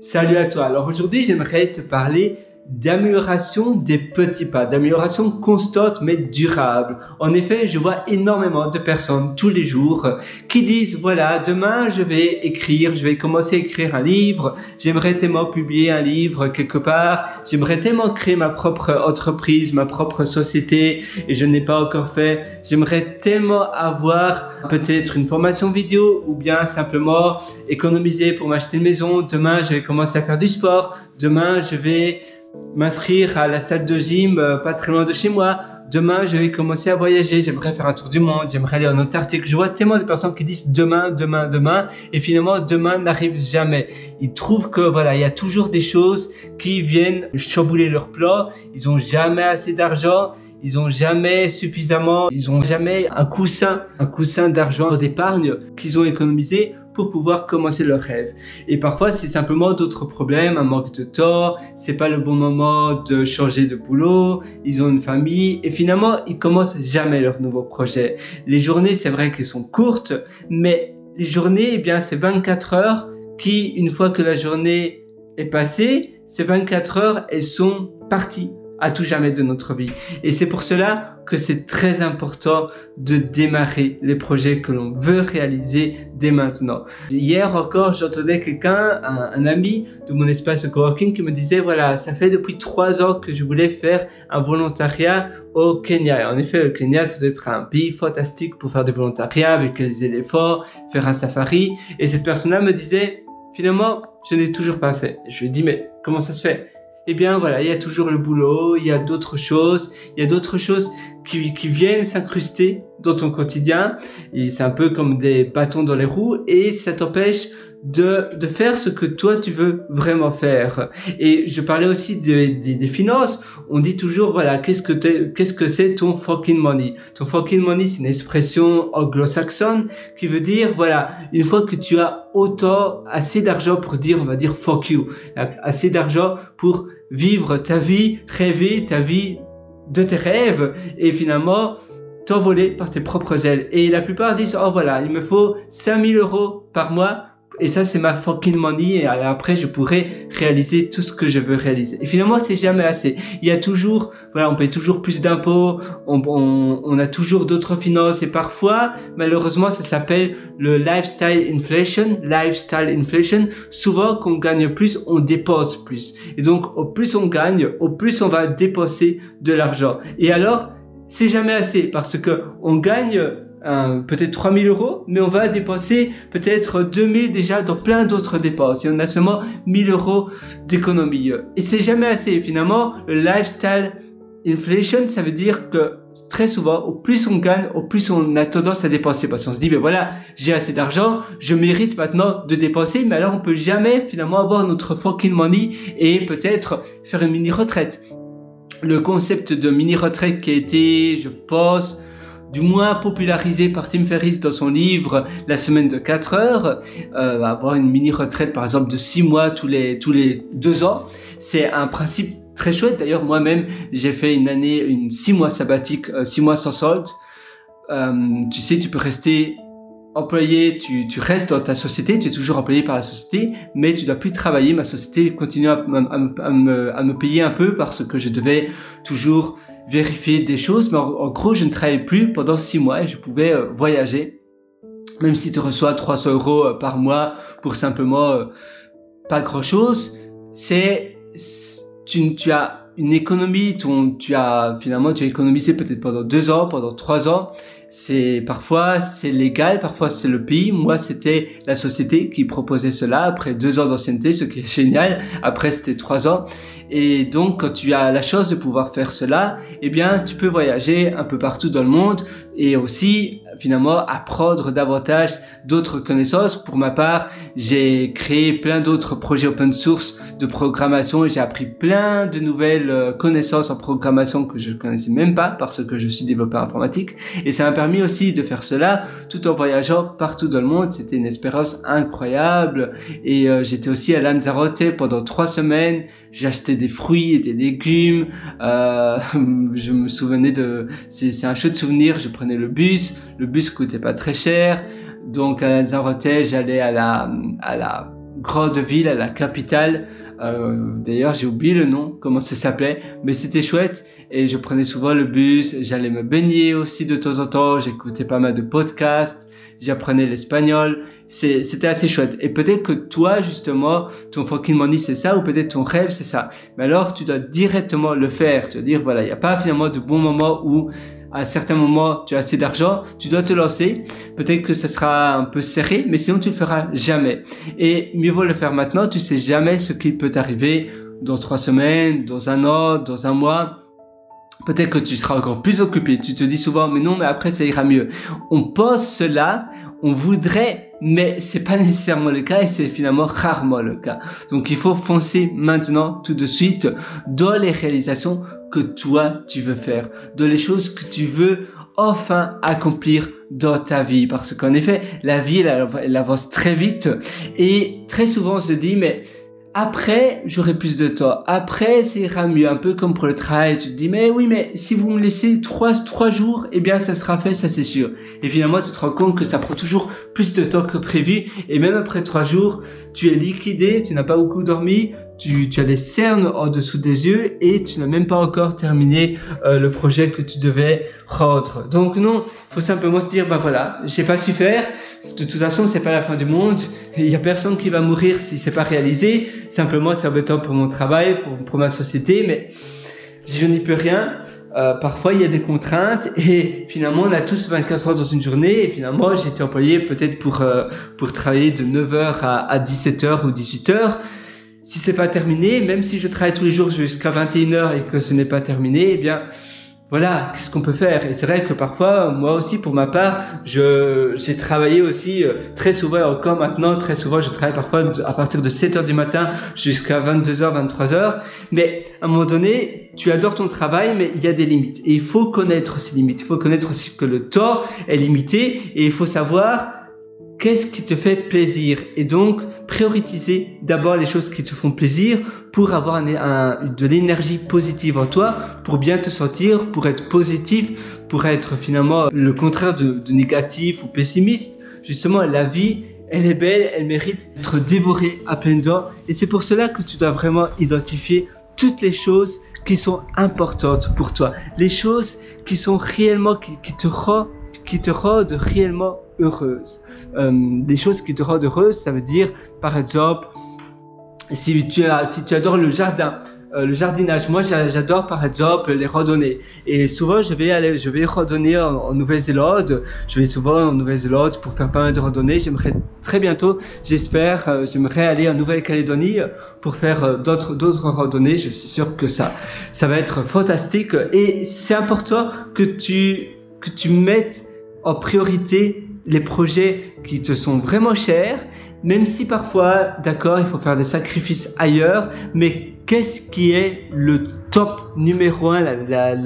Salut à toi. Alors aujourd'hui, j'aimerais te parler d'amélioration des petits pas, d'amélioration constante mais durable. En effet, je vois énormément de personnes tous les jours qui disent voilà, demain je vais écrire, je vais commencer à écrire un livre, j'aimerais tellement publier un livre quelque part, j'aimerais tellement créer ma propre entreprise, ma propre société et je n'ai pas encore fait, j'aimerais tellement avoir peut-être une formation vidéo ou bien simplement économiser pour m'acheter une maison, demain je vais commencer à faire du sport, demain je vais m'inscrire à la salle de gym euh, pas très loin de chez moi. Demain, je vais commencer à voyager. J'aimerais faire un tour du monde. J'aimerais aller en Antarctique. Je vois tellement de personnes qui disent demain, demain, demain. Et finalement, demain n'arrive jamais. Ils trouvent que voilà, il y a toujours des choses qui viennent chambouler leur plan. Ils ont jamais assez d'argent. Ils ont jamais suffisamment, ils ont jamais un coussin, un coussin d'argent d'épargne qu'ils ont économisé pour pouvoir commencer leur rêve. Et parfois, c'est simplement d'autres problèmes, un manque de temps, c'est pas le bon moment de changer de boulot, ils ont une famille et finalement, ils commencent jamais leur nouveau projet. Les journées, c'est vrai qu'elles sont courtes, mais les journées, eh bien, c'est 24 heures qui, une fois que la journée est passée, ces 24 heures, elles sont parties à tout jamais de notre vie. Et c'est pour cela que c'est très important de démarrer les projets que l'on veut réaliser dès maintenant. Hier encore, j'entendais quelqu'un, un, ami de mon espace de coworking qui me disait, voilà, ça fait depuis trois ans que je voulais faire un volontariat au Kenya. Et en effet, le Kenya, ça doit être un pays fantastique pour faire du volontariat avec les éléphants, faire un safari. Et cette personne-là me disait, finalement, je n'ai toujours pas fait. Je lui ai dit, mais comment ça se fait? Eh bien voilà, il y a toujours le boulot, il y a d'autres choses, il y a d'autres choses qui, viennent s'incruster dans ton quotidien. C'est un peu comme des bâtons dans les roues et ça t'empêche de, faire ce que toi tu veux vraiment faire. Et je parlais aussi des des finances. On dit toujours, voilà, qu'est-ce que qu'est-ce que c'est ton fucking money? Ton fucking money, c'est une expression anglo-saxonne qui veut dire, voilà, une fois que tu as autant, assez d'argent pour dire, on va dire fuck you. Assez d'argent pour vivre ta vie, rêver ta vie de tes rêves et finalement t'envoler par tes propres ailes. Et la plupart disent, oh voilà, il me faut 5000 euros par mois et ça c'est ma fucking money et après je pourrais réaliser tout ce que je veux réaliser. Et finalement c'est jamais assez. Il y a toujours, voilà, on paye toujours plus d'impôts, on, on, on, a toujours d'autres finances et parfois malheureusement ça s'appelle le lifestyle inflation, lifestyle inflation. Souvent qu'on gagne plus, on dépense plus. Et donc au plus on gagne, au plus on va dépenser de l'argent. Et alors c'est jamais assez parce que on gagne peut-être 3000 euros, mais on va dépenser peut-être 2000 déjà dans plein d'autres dépenses. Et on a seulement 1000 euros d'économie. Et c'est jamais assez. Finalement, le lifestyle inflation, ça veut dire que très souvent, au plus on gagne, au plus on a tendance à dépenser. Parce qu'on se dit, ben voilà, j'ai assez d'argent, je mérite maintenant de dépenser, mais alors on peut jamais finalement avoir notre fucking money et peut-être faire une mini retraite. Le concept de mini retraite qui a été, je pense, du moins popularisé par Tim Ferriss dans son livre La semaine de 4 heures, euh, avoir une mini retraite par exemple de 6 mois tous les tous les deux ans, c'est un principe très chouette. D'ailleurs moi-même j'ai fait une année, une 6 mois sabbatique, 6 euh, mois sans solde. Euh, tu sais, tu peux rester employé, tu, tu restes dans ta société, tu es toujours employé par la société, mais tu dois plus travailler. Ma société continue à, me, à me payer un peu parce que je devais toujours vérifier des choses, mais en, gros, je ne travaillais plus pendant six mois et je pouvais euh, voyager. Même si tu reçois 300 euros euh, par mois pour simplement euh, pas grand chose, c'est, tu, as une économie, tu as, finalement, tu as économisé peut-être pendant deux ans, pendant trois ans. C'est, parfois, c'est légal, parfois c'est le pays. Moi, c'était la société qui proposait cela après deux ans d'ancienneté, ce qui est génial. Après, c'était trois ans. Et donc, quand tu as la chance de pouvoir faire cela, eh bien, tu peux voyager un peu partout dans le monde et aussi, finalement, apprendre davantage d'autres connaissances. Pour ma part, j'ai créé plein d'autres projets open source de programmation et j'ai appris plein de nouvelles euh, connaissances en programmation que je ne connaissais même pas parce que je suis développeur informatique. Et ça m'a permis aussi de faire cela tout en voyageant partout dans le monde. C'était une expérience incroyable. Et euh, j'étais aussi à Lanzarote pendant trois semaines. Acheté des fruits et des légumes. Euh, je me souvenais de, c'est un chouette souvenir. Je prenais le bus. Le bus coûtait pas très cher. Donc à Lanzarote, j'allais à la, à la grande ville, à la capitale. Euh, D'ailleurs, j'ai oublié le nom, comment ça s'appelait, mais c'était chouette. Et je prenais souvent le bus, j'allais me baigner aussi de temps en temps, j'écoutais pas mal de podcasts, j'apprenais l'espagnol. C'était assez chouette. Et peut-être que toi, justement, ton fucking money, c'est ça, ou peut-être ton rêve, c'est ça. Mais alors, tu dois directement le faire. Tu dois dire, voilà, il n'y a pas finalement de bon moment où à certains moments tu as assez d'argent, tu dois te lancer. Peut-être que ce sera un peu serré, mais sinon tu le feras jamais. Et mieux vaut le faire maintenant, tu sais jamais ce qui peut t'arriver dans trois semaines, dans un an, dans un mois. Peut-être que tu seras encore plus occupé. Tu te dis souvent, mais non, mais après ça ira mieux. On pense cela, on voudrait, mais c'est pas nécessairement le cas et c'est finalement rarement le cas. Donc il faut foncer maintenant, tout de suite, dans les réalisations que toi tu veux faire, dans les choses que tu veux enfin accomplir dans ta vie. Parce qu'en effet, la vie, elle, avance très vite et très souvent on se dit, mais après, j'aurai plus de temps. Après, ça ira mieux. Un peu comme pour le travail. Tu te dis, mais oui, mais si vous me laissez trois, trois jours, eh bien, ça sera fait, ça c'est sûr. Et finalement, tu te rends compte que ça prend toujours plus de temps que prévu. Et même après trois jours, tu es liquidé, tu n'as pas beaucoup dormi, tu, as les cernes en dessous des yeux et tu n'as même pas encore terminé euh, le projet que tu devais rendre. Donc non, faut simplement se dire, bah voilà, j'ai pas su faire. De toute façon, c'est pas la fin du monde. Il y a personne qui va mourir si c'est pas réalisé. Simplement, c'est embêtant pour mon travail, pour, pour ma société, mais je n'y peux rien. Euh, parfois, il y a des contraintes et finalement, on a tous 24 heures dans une journée et finalement, j'ai été employé peut-être pour, euh, pour travailler de 9h à, à 17h ou 18h si c'est pas terminé, même si je travaille tous les jours jusqu'à 21h et que ce n'est pas terminé, eh bien, voilà, qu'est-ce qu'on peut faire? Et c'est vrai que parfois, moi aussi, pour ma part, je j'ai travaillé aussi euh, très souvent, encore maintenant, très souvent, je travaille parfois à partir de 7 heures du matin jusqu'à 22h, 23h. Mais à un moment donné, tu adores ton travail, mais il y a des limites. Et il faut connaître ces limites. Il faut connaître aussi que le temps est limité et il faut savoir qu'est-ce qui te fait plaisir. Et donc, prioriser d'abord les choses qui te font plaisir pour avoir de l'énergie positive en toi, pour bien te sentir, pour être positif, pour être finalement le contraire de, négatif ou pessimiste. Justement, la vie, elle est belle, elle mérite d'être dévorée à plein dents. Et c'est pour cela que tu dois vraiment identifier toutes les choses qui sont importantes pour toi. Les choses qui sont réellement, qui, qui te rendent, qui te rendent réellement heureuse. Euh, les choses qui te rendent heureuse, ça veut dire, par exemple, si tu, as, si tu adores le jardin, euh, le jardinage. Moi, j'adore par exemple les randonnées. Et souvent, je vais aller, je vais randonner en, Nouvelle-Zélande. Je vais souvent en Nouvelle-Zélande pour faire pas mal de randonnées. J'aimerais très bientôt, j'espère, euh, j'aimerais aller en Nouvelle-Calédonie pour faire d'autres d'autres randonnées. Je suis sûr que ça, ça va être fantastique. Et c'est important que tu que tu mettes en priorité les projets qui te sont vraiment chers, même si parfois, d'accord, il faut faire des sacrifices ailleurs, mais qu'est-ce qui est le top numéro un, la,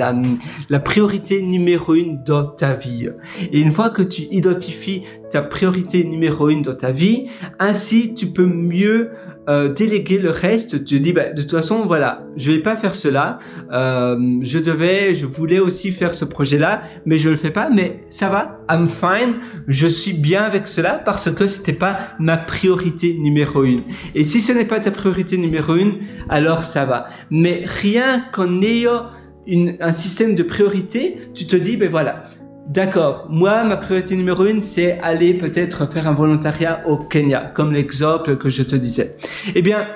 la, priorité numéro une dans ta vie? Et une fois que tu identifies ta priorité numéro une dans ta vie, ainsi tu peux mieux euh, déléguer le reste. Tu dis, bah, de toute façon, voilà, je vais pas faire cela. Euh, je devais, je voulais aussi faire ce projet-là, mais je le fais pas. Mais ça va, I'm fine. Je suis bien avec cela parce que c'était pas ma priorité numéro une. Et si ce n'est pas ta priorité numéro une, alors ça va. Mais rien qu'en ayant une, un système de priorité, tu te dis, ben voilà, D'accord. Moi, ma priorité numéro une, c'est aller peut-être faire un volontariat au Kenya, comme l'exemple que je te disais. Eh bien,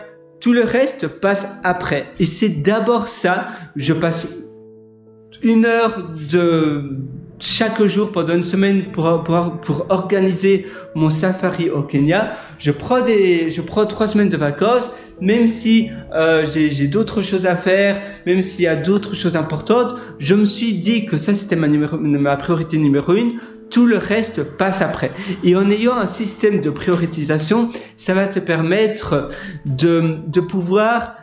tout le reste passe après. Et c'est d'abord ça. Je passe une heure de chaque jour pendant une semaine pour, organiser mon safari au Kenya. Je prends trois semaines de vacances, même si euh, j'ai d'autres choses à faire, même s'il y a d'autres choses importantes. Je me suis dit que ça c'était ma, priorité numéro une. Tout le reste passe après. Et en ayant un système de prioritisation, ça va te permettre de pouvoir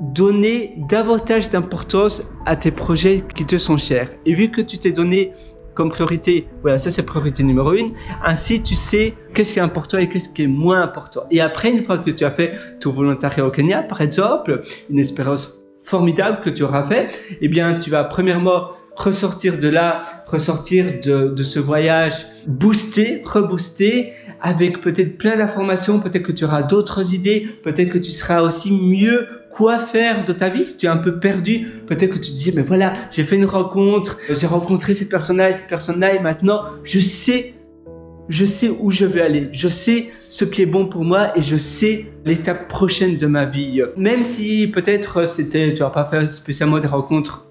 donner davantage d'importance à tes projets qui te sont chers. Et vu que tu t'es donné comme priorité, voilà, ça c'est priorité numéro une. Ainsi, tu sais qu'est-ce qui est important et qu'est-ce qui est moins important. Et après, une fois que tu as fait ton volontariat au Kenya, par exemple, une expérience formidable que tu auras fait, eh bien, tu vas premièrement ressortir de là, ressortir de, de ce voyage boosté, reboosté, avec peut-être plein d'informations, peut-être que tu auras d'autres idées, peut-être que tu seras aussi mieux quoi faire de ta vie si tu es un peu perdu? Peut-être que tu te dis, mais voilà, j'ai fait une rencontre, j'ai rencontré cette personne-là et cette personne-là et maintenant je sais je sais où je vais aller, je sais ce qui est bon pour moi et je sais l'étape prochaine de ma vie. Même si peut-être c'était, tu vas pas faire spécialement des rencontres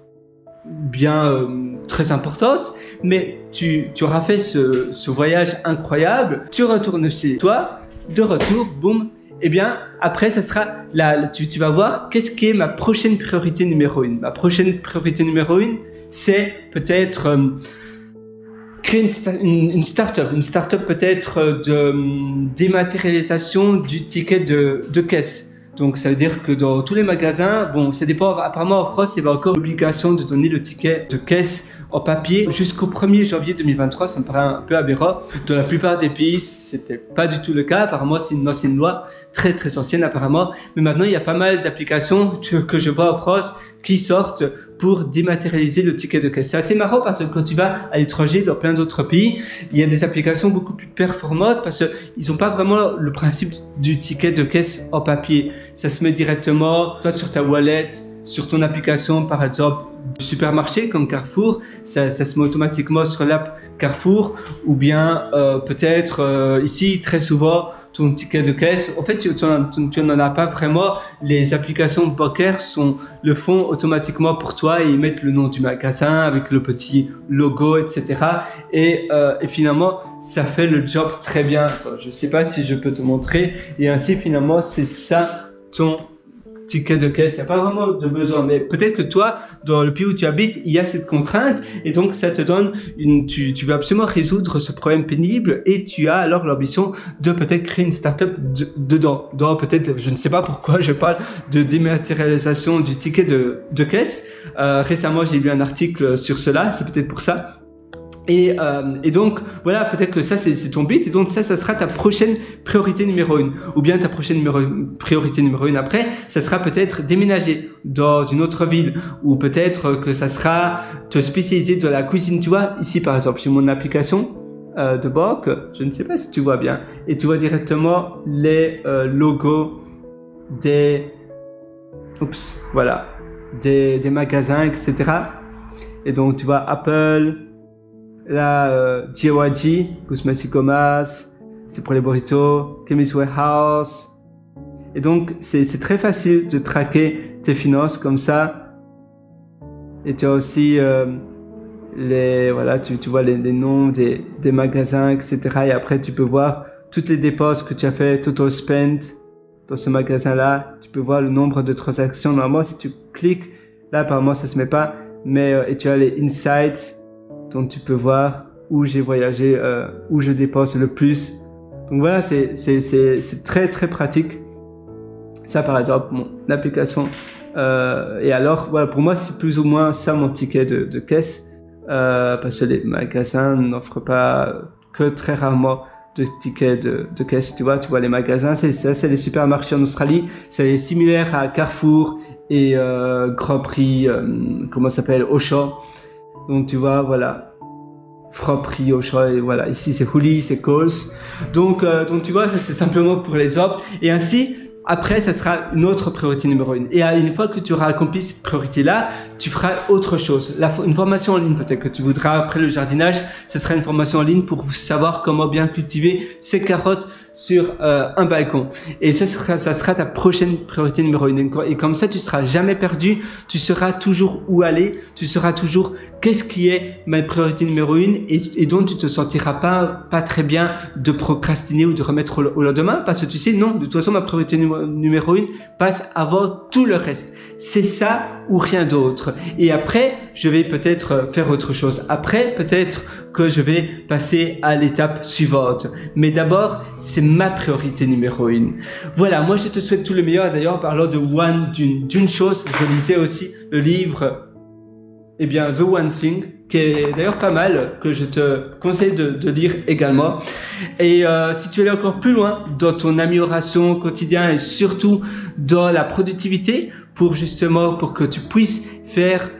bien euh, très importantes, mais tu, tu auras fait ce, ce, voyage incroyable, tu retournes chez toi, de retour, boum, eh bien après ça sera là, tu, vas voir qu'est-ce qui est ma prochaine priorité numéro une. Ma prochaine priorité numéro une, c'est peut-être euh, créer une, start-up, une start-up peut-être euh, de hum, dématérialisation du ticket de caisse. Donc ça veut dire que dans tous les magasins, bon, ça dépend, apparemment en France, il y avait encore l'obligation de donner le ticket de caisse en papier jusqu'au 1er janvier 2023, ça me paraît un peu aberrant. Dans la plupart des pays, c'était pas du tout le cas. Apparemment, c'est une ancienne loi, très très ancienne apparemment. Mais maintenant, il y a pas mal d'applications que je vois en France qui sortent pour dématérialiser le ticket de caisse. C'est assez marrant parce que quand tu vas à l'étranger, dans plein d'autres pays, il y a des applications beaucoup plus performantes parce qu'ils n'ont pas vraiment le principe du ticket de caisse en papier. Ça se met directement sur ta wallet, sur ton application par exemple du supermarché comme Carrefour, ça, se met automatiquement sur l'app Carrefour ou bien euh, peut-être euh, ici très souvent ton ticket de caisse. En fait, tu, n'en as pas vraiment. Les applications bancaires sont, le font automatiquement pour toi et ils mettent le nom du magasin avec le petit logo, etc. Et, euh, et finalement, ça fait le job très bien. Je sais pas si je peux te montrer. Et ainsi, finalement, c'est ça ton ticket de caisse, il n'y a pas vraiment de besoin. Mais peut-être que toi, dans le pays où tu habites, il y a cette contrainte et donc ça te donne une, tu, tu veux absolument résoudre ce problème pénible et tu as alors l'ambition de peut-être créer une startup de, dedans. Dans peut-être, je ne sais pas pourquoi je parle de dématérialisation du ticket de, de caisse. Euh, récemment, j'ai lu un article sur cela, c'est peut-être pour ça. Et, euh, et, donc, voilà, peut-être que ça, c'est ton but. Et donc, ça, ça sera ta prochaine priorité numéro une. Ou bien ta prochaine priorité numéro une après, ça sera peut-être déménager dans une autre ville. Ou peut-être que ça sera te spécialiser dans la cuisine. Tu vois, ici, par exemple, sur mon application euh, de banque, je ne sais pas si tu vois bien. Et tu vois directement les euh, logos des... Oups, voilà. Des magasins, etc. Et donc, tu vois Apple, Là, euh, JYG, Guzmasicomas, c'est pour les burritos, Chemist Warehouse. Et donc, c'est très facile de traquer tes finances comme ça. Et tu as aussi euh, les, voilà, tu, vois les, noms des, des, magasins, etc. Et après, tu peux voir toutes les dépenses que tu as fait, total spend dans ce magasin-là. Tu peux voir le nombre de transactions. Normalement, si tu cliques, là, apparemment, ça se met pas. Mais, euh, et tu as les insights donc tu peux voir où j'ai voyagé, euh, où je dépense le plus. Donc voilà, c'est très très pratique. Ça par exemple, mon application. Euh, et alors, voilà, pour moi, c'est plus ou moins ça mon ticket de, caisse. Euh, parce que les magasins n'offrent pas que très rarement de tickets de, de, caisse. Tu vois, tu vois les magasins, c'est ça, c'est les supermarchés en Australie. C'est similaire à Carrefour et euh, Grand Prix, comment ça s'appelle, Auchan. Donc tu vois, voilà. Frapperie et voilà. Ici c'est Hooli, c'est Coles. Donc, euh, donc tu vois, ça c'est simplement pour les jobs. Et ainsi, après, ça sera une autre priorité numéro une. Et une fois que tu auras accompli cette priorité-là, tu feras autre chose. La, une formation en ligne, peut-être que tu voudras après le jardinage, ce sera une formation en ligne pour savoir comment bien cultiver ces carottes sur euh, un balcon. Et ça sera, ça sera ta prochaine priorité numéro une. Et comme ça, tu seras jamais perdu. Tu sauras toujours où aller. Tu sauras toujours qu'est-ce qui est ma priorité numéro une et, et dont tu te sentiras pas, pas très bien de procrastiner ou de remettre au, lendemain parce que tu sais, non, de toute façon, ma priorité numéro une passe avant tout le reste. C'est ça ou rien d'autre. Et après, je vais peut-être faire autre chose. Après, peut-être que je vais passer à l'étape suivante. Mais d'abord, c'est ma priorité numéro une. Voilà, moi je te souhaite tout le meilleur. D'ailleurs, parlant de one, d'une chose, je lisais aussi le livre eh bien, The One Thing, qui est d'ailleurs pas mal, que je te conseille de, de lire également. Et euh, si tu veux aller encore plus loin dans ton amélioration quotidienne et surtout dans la productivité, pour justement, pour que tu puisses faire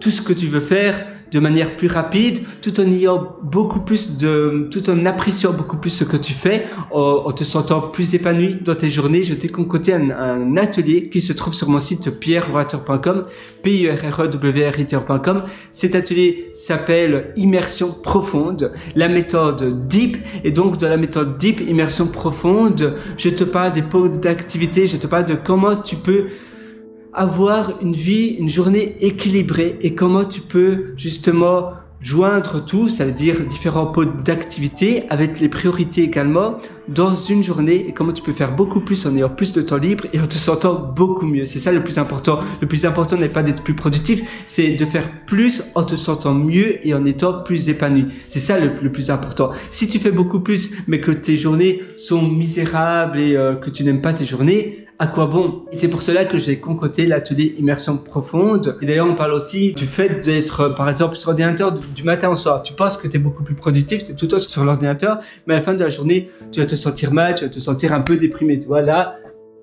tout ce que tu veux faire de manière plus rapide, tout en beaucoup plus de, tout en appréciant beaucoup plus ce que tu fais, en, te sentant plus épanoui dans tes journées. Je t'ai concocté un, un, atelier qui se trouve sur mon site pierrewater.com, p r r -R Cet atelier s'appelle Immersion profonde, la méthode DEEP. Et donc, dans la méthode DEEP, immersion profonde, je te parle des pôles d'activité, je te parle de comment tu peux avoir une vie, une journée équilibrée et comment tu peux justement joindre tout, ça veut dire différents pôles d'activité avec les priorités également dans une journée et comment tu peux faire beaucoup plus en ayant plus de temps libre et en te sentant beaucoup mieux. C'est ça le plus important. Le plus important n'est pas d'être plus productif, c'est de faire plus en te sentant mieux et en étant plus épanoui. C'est ça le, plus important. Si tu fais beaucoup plus mais que tes journées sont misérables et euh, que tu n'aimes pas tes journées, à quoi bon Et c'est pour cela que j'ai concocté l'atelier immersion profonde. Et d'ailleurs, on parle aussi du fait d'être, par exemple, sur l'ordinateur du matin au soir. Tu penses que tu es beaucoup plus productif, tu es tout le temps sur l'ordinateur, mais à la fin de la journée, tu vas te sentir mal, tu vas te sentir un peu déprimé. Tu vois, là,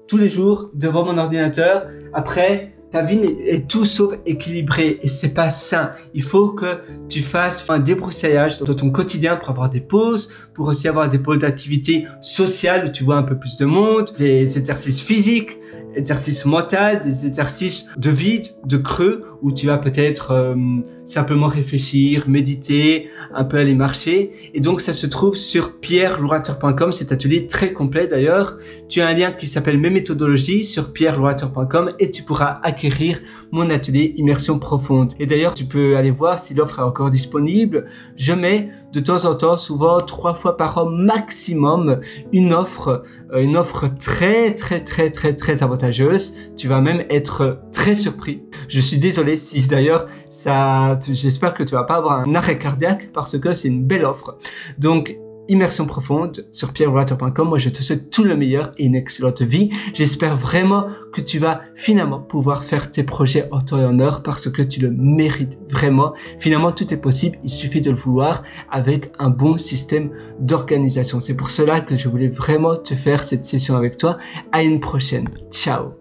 tous les jours, devant mon ordinateur, après, ta vie est tout sauf équilibrée et c'est pas sain. Il faut que tu fasses un débroussaillage dans ton quotidien pour avoir des pauses, pour aussi avoir des pôles d'activité sociale où tu vois un peu plus de monde, des exercices physiques, exercices mentaux, des exercices de vide, de creux, où tu vas peut-être euh, simplement réfléchir, méditer, un peu aller marcher. Et donc ça se trouve sur pierrelourateur.com, cet atelier très complet d'ailleurs. Tu as un lien qui s'appelle Mes méthodologies sur pierrelourateur.com et tu pourras acquérir mon atelier immersion profonde. Et d'ailleurs tu peux aller voir si l'offre est encore disponible. Je mets de temps en temps, souvent trois fois par an maximum, une offre, euh, une offre très très très très très avantageuse. Tu vas même être très surpris. Je suis désolé si d'ailleurs ça, j'espère que tu vas pas avoir un arrêt cardiaque parce que c'est une belle offre. Donc immersion profonde sur pierrewater.com. Moi, je te souhaite tout le meilleur et une excellente vie. J'espère vraiment que tu vas finalement pouvoir faire tes projets en temps et en heure parce que tu le mérites vraiment. Finalement, tout est possible. Il suffit de le vouloir avec un bon système d'organisation. C'est pour cela que je voulais vraiment te faire cette session avec toi. À une prochaine. Ciao.